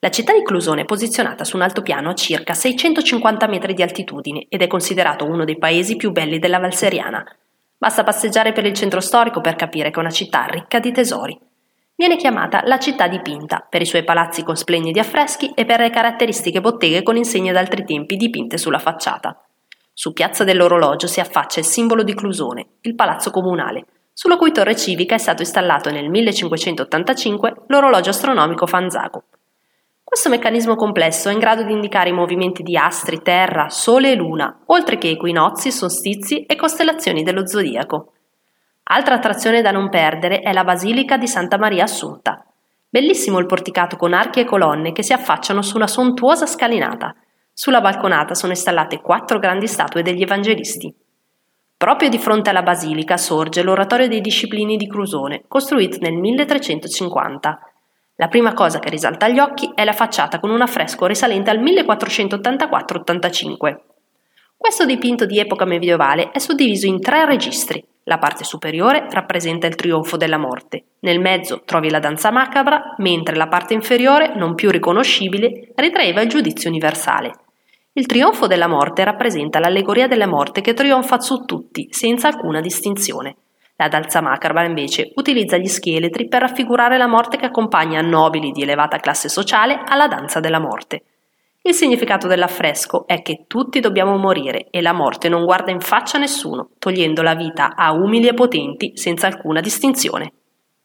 La città di Clusone è posizionata su un altopiano a circa 650 metri di altitudine ed è considerato uno dei paesi più belli della Valseriana. Basta passeggiare per il centro storico per capire che è una città ricca di tesori. Viene chiamata la città dipinta per i suoi palazzi con splendidi affreschi e per le caratteristiche botteghe con insegne d'altri tempi dipinte sulla facciata. Su Piazza dell'Orologio si affaccia il simbolo di Clusone, il palazzo comunale, sulla cui torre civica è stato installato nel 1585 l'orologio astronomico Fanzago. Questo meccanismo complesso è in grado di indicare i movimenti di astri, terra, sole e luna, oltre che equinozi, solstizi e costellazioni dello zodiaco. Altra attrazione da non perdere è la Basilica di Santa Maria Assunta. Bellissimo il porticato con archi e colonne che si affacciano su una sontuosa scalinata. Sulla balconata sono installate quattro grandi statue degli evangelisti. Proprio di fronte alla basilica sorge l'oratorio dei disciplini di Crusone, costruito nel 1350. La prima cosa che risalta agli occhi è la facciata con un affresco risalente al 1484-85. Questo dipinto di epoca medievale è suddiviso in tre registri, la parte superiore rappresenta il trionfo della morte, nel mezzo trovi la danza macabra, mentre la parte inferiore, non più riconoscibile, ritraeva il giudizio universale. Il trionfo della morte rappresenta l'allegoria della morte che trionfa su tutti, senza alcuna distinzione. La danza macabra invece utilizza gli scheletri per raffigurare la morte che accompagna nobili di elevata classe sociale alla danza della morte. Il significato dell'affresco è che tutti dobbiamo morire e la morte non guarda in faccia nessuno, togliendo la vita a umili e potenti senza alcuna distinzione.